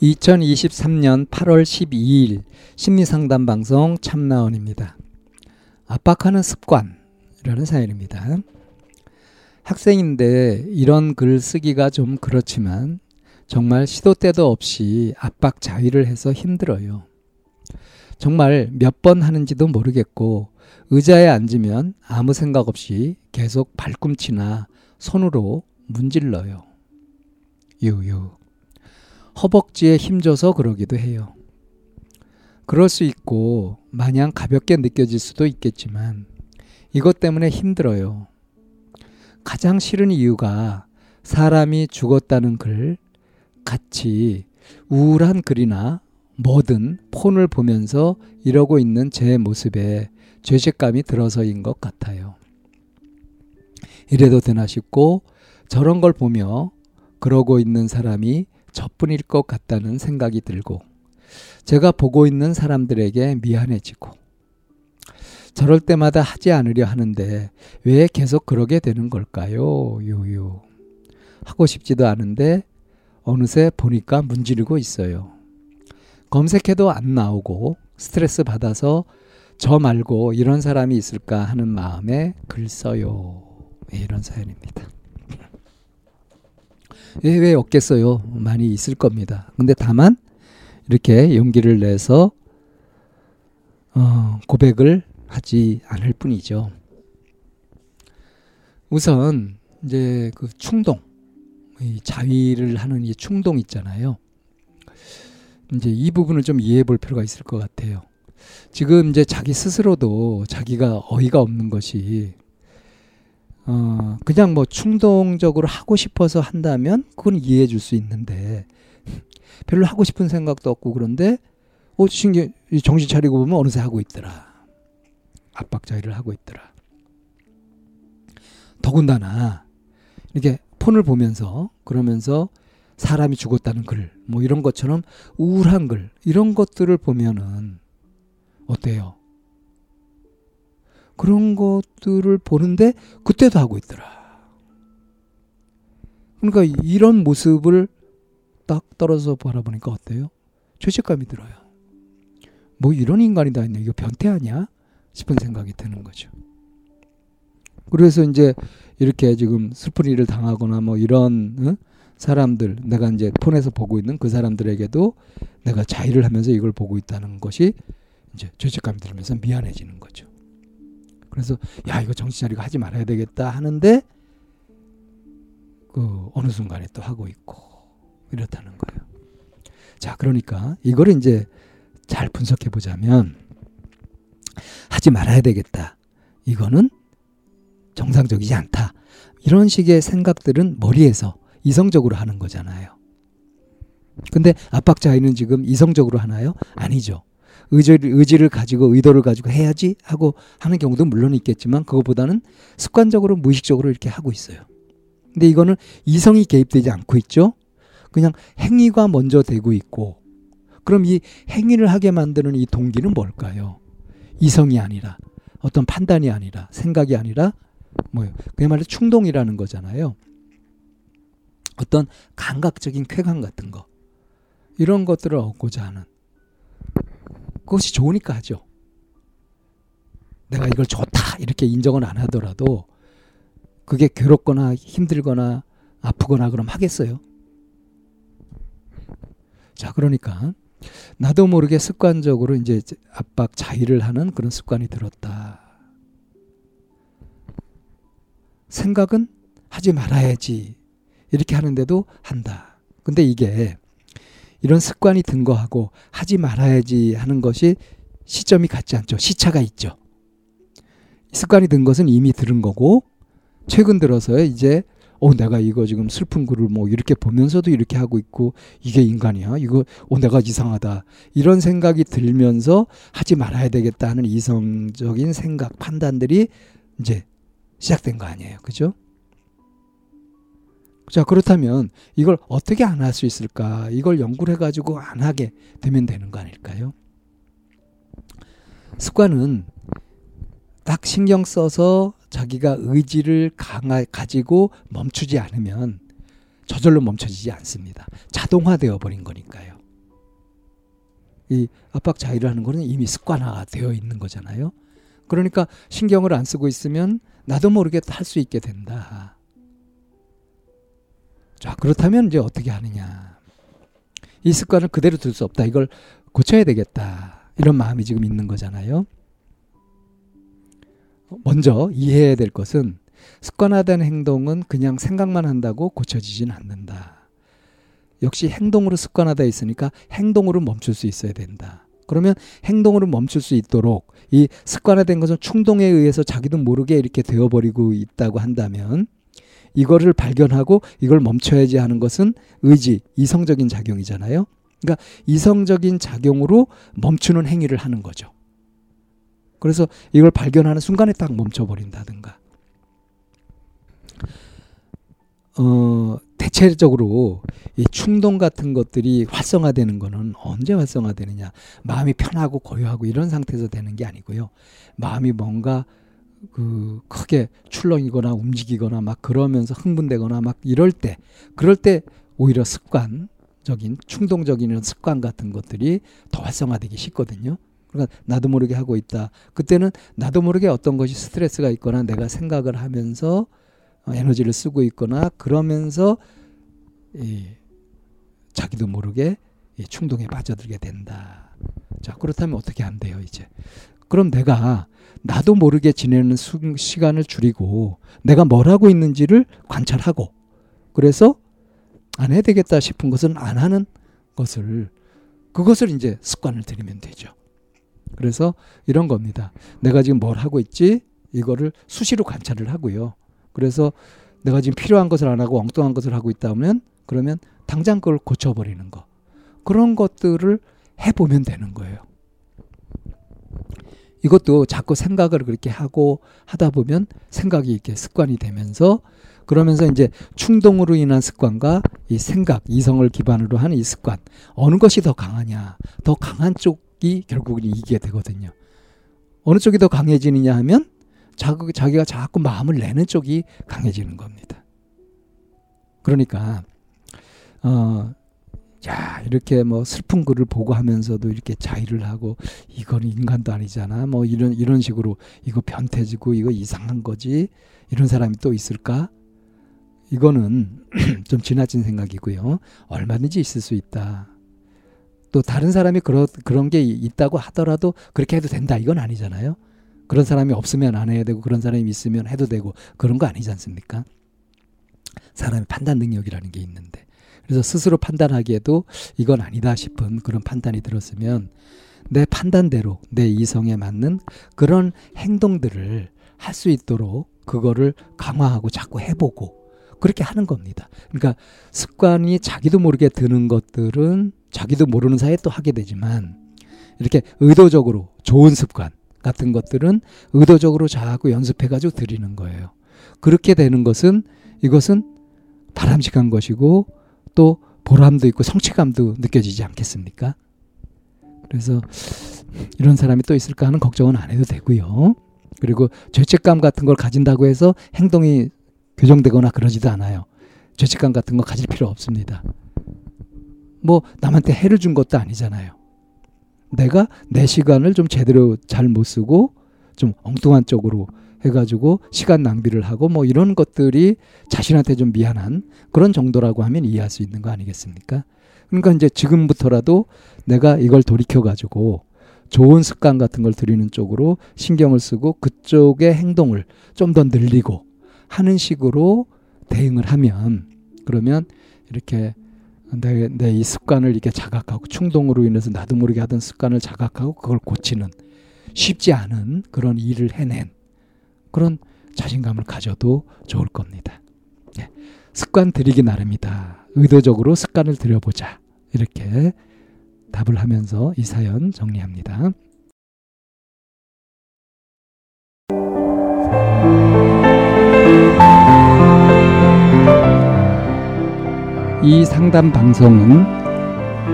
2023년 8월 12일 심리상담 방송 참나원입니다. 압박하는 습관이라는 사연입니다. 학생인데 이런 글 쓰기가 좀 그렇지만 정말 시도 때도 없이 압박 자위를 해서 힘들어요. 정말 몇 번 하는지도 모르겠고 의자에 앉으면 아무 생각 없이 계속 발꿈치나 손으로 문질러요. 유유. 허벅지에 힘줘서 그러기도 해요. 그럴 수 있고 마냥 가볍게 느껴질 수도 있겠지만 이것 때문에 힘들어요. 가장 싫은 이유가 사람이 죽었다는 글 같이 우울한 글이나 뭐든 폰을 보면서 이러고 있는 제 모습에 죄책감이 들어서인 것 같아요. 이래도 되나 싶고 저런 걸 보며 그러고 있는 사람이 저뿐일 것 같다는 생각이 들고 제가 보고 있는 사람들에게 미안해지고 저럴 때마다 하지 않으려 하는데 왜 계속 그러게 되는 걸까요? 요요. 하고 싶지도 않은데 어느새 보니까 문지르고 있어요. 검색해도 안 나오고 스트레스 받아서 저 말고 이런 사람이 있을까 하는 마음에 글 써요. 이런 사연입니다. 왜, 왜 없겠어요? 많이 있을 겁니다. 근데 다만 이렇게 용기를 내서 어, 고백을 하지 않을 뿐이죠. 우선 이제 그 충동, 이 자위를 하는 이 충동 있잖아요. 이제 이 부분을 좀 이해해 볼 필요가 있을 것 같아요. 지금 이제 자기 스스로도 자기가 어이가 없는 것이 어, 그냥 뭐 충동적으로 하고 싶어서 한다면 그건 이해해 줄 수 있는데 별로 하고 싶은 생각도 없고 그런데 어, 신경, 정신 차리고 보면 어느새 하고 있더라. 압박자위를 하고 있더라. 더군다나 이렇게 폰을 보면서 그러면서 사람이 죽었다는 글, 뭐 이런 것처럼 우울한 글, 이런 것들을 보면은 어때요? 그런 것들을 보는데 그때도 하고 있더라. 그러니까 이런 모습을 딱 떨어져 바라보니까 어때요? 죄책감이 들어요. 뭐 이런 인간이 다 있네. 이거 변태 아니야? 싶은 생각이 드는 거죠. 그래서 이제 이렇게 지금 슬픈 일을 당하거나 뭐 이런 어? 사람들 내가 이제 폰에서 보고 있는 그 사람들에게도 내가 자의를 하면서 이걸 보고 있다는 것이 이제 죄책감이 들면서 미안해지는 거죠. 그래서 야 이거 정신 차리고 하지 말아야 되겠다 하는데 그 어느 순간에 또 하고 있고 이렇다는 거예요. 자 그러니까 이거를 이제 잘 분석해 보자면 하지 말아야 되겠다. 이거는 정상적이지 않다. 이런 식의 생각들은 머리에서 이성적으로 하는 거잖아요. 근데 압박자위는 지금 이성적으로 하나요? 아니죠. 의지를, 의지를 가지고 의도를 가지고 해야지 하고 하는 경우도 물론 있겠지만 그것보다는 습관적으로 무의식적으로 이렇게 하고 있어요. 근데 이거는 이성이 개입되지 않고 있죠. 그냥 행위가 먼저 되고 있고 그럼 이 행위를 하게 만드는 이 동기는 뭘까요? 이성이 아니라 어떤 판단이 아니라 생각이 아니라 뭐예요? 그야말로 충동이라는 거잖아요. 어떤 감각적인 쾌감 같은 거 이런 것들을 얻고자 하는 그것이 좋으니까 하죠. 내가 이걸 좋다 이렇게 인정은 안 하더라도 그게 괴롭거나 힘들거나 아프거나 그럼 하겠어요. 자, 그러니까 나도 모르게 습관적으로 이제 압박 자의를 하는 그런 습관이 들었다. 생각은 하지 말아야지. 이렇게 하는데도 한다. 근데 이게 이런 습관이 든 거하고 하지 말아야지 하는 것이 시점이 같지 않죠. 시차가 있죠. 습관이 든 것은 이미 들은 거고 최근 들어서 이제 어 내가 이거 지금 슬픈 글을 뭐 이렇게 보면서도 이렇게 하고 있고 이게 인간이야 이거 어 내가 이상하다 이런 생각이 들면서 하지 말아야 되겠다 하는 이성적인 생각 판단들이 이제 시작된 거 아니에요 그죠? 자 그렇다면 이걸 어떻게 안 할 수 있을까 이걸 연구를 해가지고 안 하게 되면 되는 거 아닐까요? 습관은 딱 신경 써서 자기가 의지를 강하, 가지고 멈추지 않으면 저절로 멈춰지지 않습니다. 자동화되어 버린 거니까요. 이 압박 자위를 하는 거는 이미 습관화가 되어 있는 거잖아요. 그러니까 신경을 안 쓰고 있으면 나도 모르게 할수 있게 된다. 자, 그렇다면 이제 어떻게 하느냐. 이 습관을 그대로 둘 수 없다. 이걸 고쳐야 되겠다. 이런 마음이 지금 있는 거잖아요. 먼저 이해해야 될 것은 습관화된 행동은 그냥 생각만 한다고 고쳐지진 않는다. 역시 행동으로 습관화되어 있으니까 행동으로 멈출 수 있어야 된다. 그러면 행동으로 멈출 수 있도록 이 습관화된 것은 충동에 의해서 자기도 모르게 이렇게 되어버리고 있다고 한다면 이거를 발견하고 이걸 멈춰야지 하는 것은 의지, 이성적인 작용이잖아요. 그러니까 이성적인 작용으로 멈추는 행위를 하는 거죠. 그래서 이걸 발견하는 순간에 딱 멈춰버린다든가. 어, 대체적으로 이 충동 같은 것들이 활성화되는 거는 언제 활성화되느냐. 마음이 편하고 고요하고 이런 상태에서 되는 게 아니고요. 마음이 뭔가 그 크게 출렁이거나 움직이거나 막 그러면서 흥분되거나 막 이럴 때 그럴 때 오히려 습관적인 충동적인 습관 같은 것들이 더 활성화되기 쉽거든요. 그러니까 나도 모르게 하고 있다. 그때는 나도 모르게 어떤 것이 스트레스가 있거나 내가 생각을 하면서 어, 에너지를 쓰고 있거나 그러면서 이 자기도 모르게 이 충동에 빠져들게 된다. 자, 그렇다면 어떻게 안 돼요, 이제? 그럼 내가 나도 모르게 지내는 시간을 줄이고 내가 뭘 하고 있는지를 관찰하고 그래서 안 해야 되겠다 싶은 것은 안 하는 것을 그것을 이제 습관을 들이면 되죠. 그래서 이런 겁니다. 내가 지금 뭘 하고 있지? 이거를 수시로 관찰을 하고요. 그래서 내가 지금 필요한 것을 안 하고 엉뚱한 것을 하고 있다면 그러면 당장 그걸 고쳐버리는 거. 그런 것들을 해보면 되는 거예요. 이것도 자꾸 생각을 그렇게 하고 하다 보면 생각이 이렇게 습관이 되면서 그러면서 이제 충동으로 인한 습관과 이 생각, 이성을 기반으로 하는 이 습관 어느 것이 더 강하냐? 더 강한 쪽이 결국은 이기게 되거든요. 어느 쪽이 더 강해지느냐 하면 자기, 자기가 자꾸 마음을 내는 쪽이 강해지는 겁니다. 그러니까 어, 야 이렇게 뭐 슬픈 글을 보고 하면서도 이렇게 자의를 하고 이건 인간도 아니잖아. 뭐 이런 이런 식으로 이거 변태지고 이거 이상한 거지. 이런 사람이 또 있을까? 이거는 좀 지나친 생각이고요. 얼마든지 있을 수 있다. 또 다른 사람이 그런 그런 게 있다고 하더라도 그렇게 해도 된다. 이건 아니잖아요. 그런 사람이 없으면 안 해야 되고 그런 사람이 있으면 해도 되고 그런 거 아니지 않습니까? 사람의 판단 능력이라는 게 있는데 그래서 스스로 판단하기에도 이건 아니다 싶은 그런 판단이 들었으면 내 판단대로 내 이성에 맞는 그런 행동들을 할 수 있도록 그거를 강화하고 자꾸 해보고 그렇게 하는 겁니다. 그러니까 습관이 자기도 모르게 드는 것들은 자기도 모르는 사이에 또 하게 되지만 이렇게 의도적으로 좋은 습관 같은 것들은 의도적으로 자꾸 연습해가지고 드리는 거예요. 그렇게 되는 것은 이것은 바람직한 것이고 또 보람도 있고 성취감도 느껴지지 않겠습니까? 그래서 이런 사람이 또 있을까 하는 걱정은 안 해도 되고요. 그리고 죄책감 같은 걸 가진다고 해서 행동이 교정되거나 그러지도 않아요. 죄책감 같은 거 가질 필요 없습니다. 뭐 남한테 해를 준 것도 아니잖아요. 내가 내 시간을 좀 제대로 잘 못 쓰고 좀 엉뚱한 쪽으로 해가지고 시간 낭비를 하고 뭐 이런 것들이 자신한테 좀 미안한 그런 정도라고 하면 이해할 수 있는 거 아니겠습니까? 그러니까 이제 지금부터라도 내가 이걸 돌이켜가지고 좋은 습관 같은 걸 들이는 쪽으로 신경을 쓰고 그쪽의 행동을 좀 더 늘리고 하는 식으로 대응을 하면 그러면 이렇게 내 내 이 습관을 이렇게 자각하고 충동으로 인해서 나도 모르게 하던 습관을 자각하고 그걸 고치는 쉽지 않은 그런 일을 해낸 그런 자신감을 가져도 좋을 겁니다. 네. 습관 들이기 나름이다. 의도적으로 습관을 들여보자. 이렇게 답을 하면서 이 사연 정리합니다. 이 상담 방송은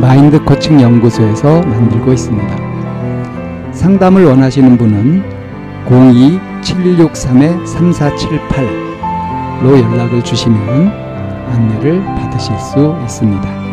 마인드 코칭 연구소에서 만들고 있습니다. 상담을 원하시는 분은 02-763-3478로 연락을 주시면 안내를 받으실 수 있습니다.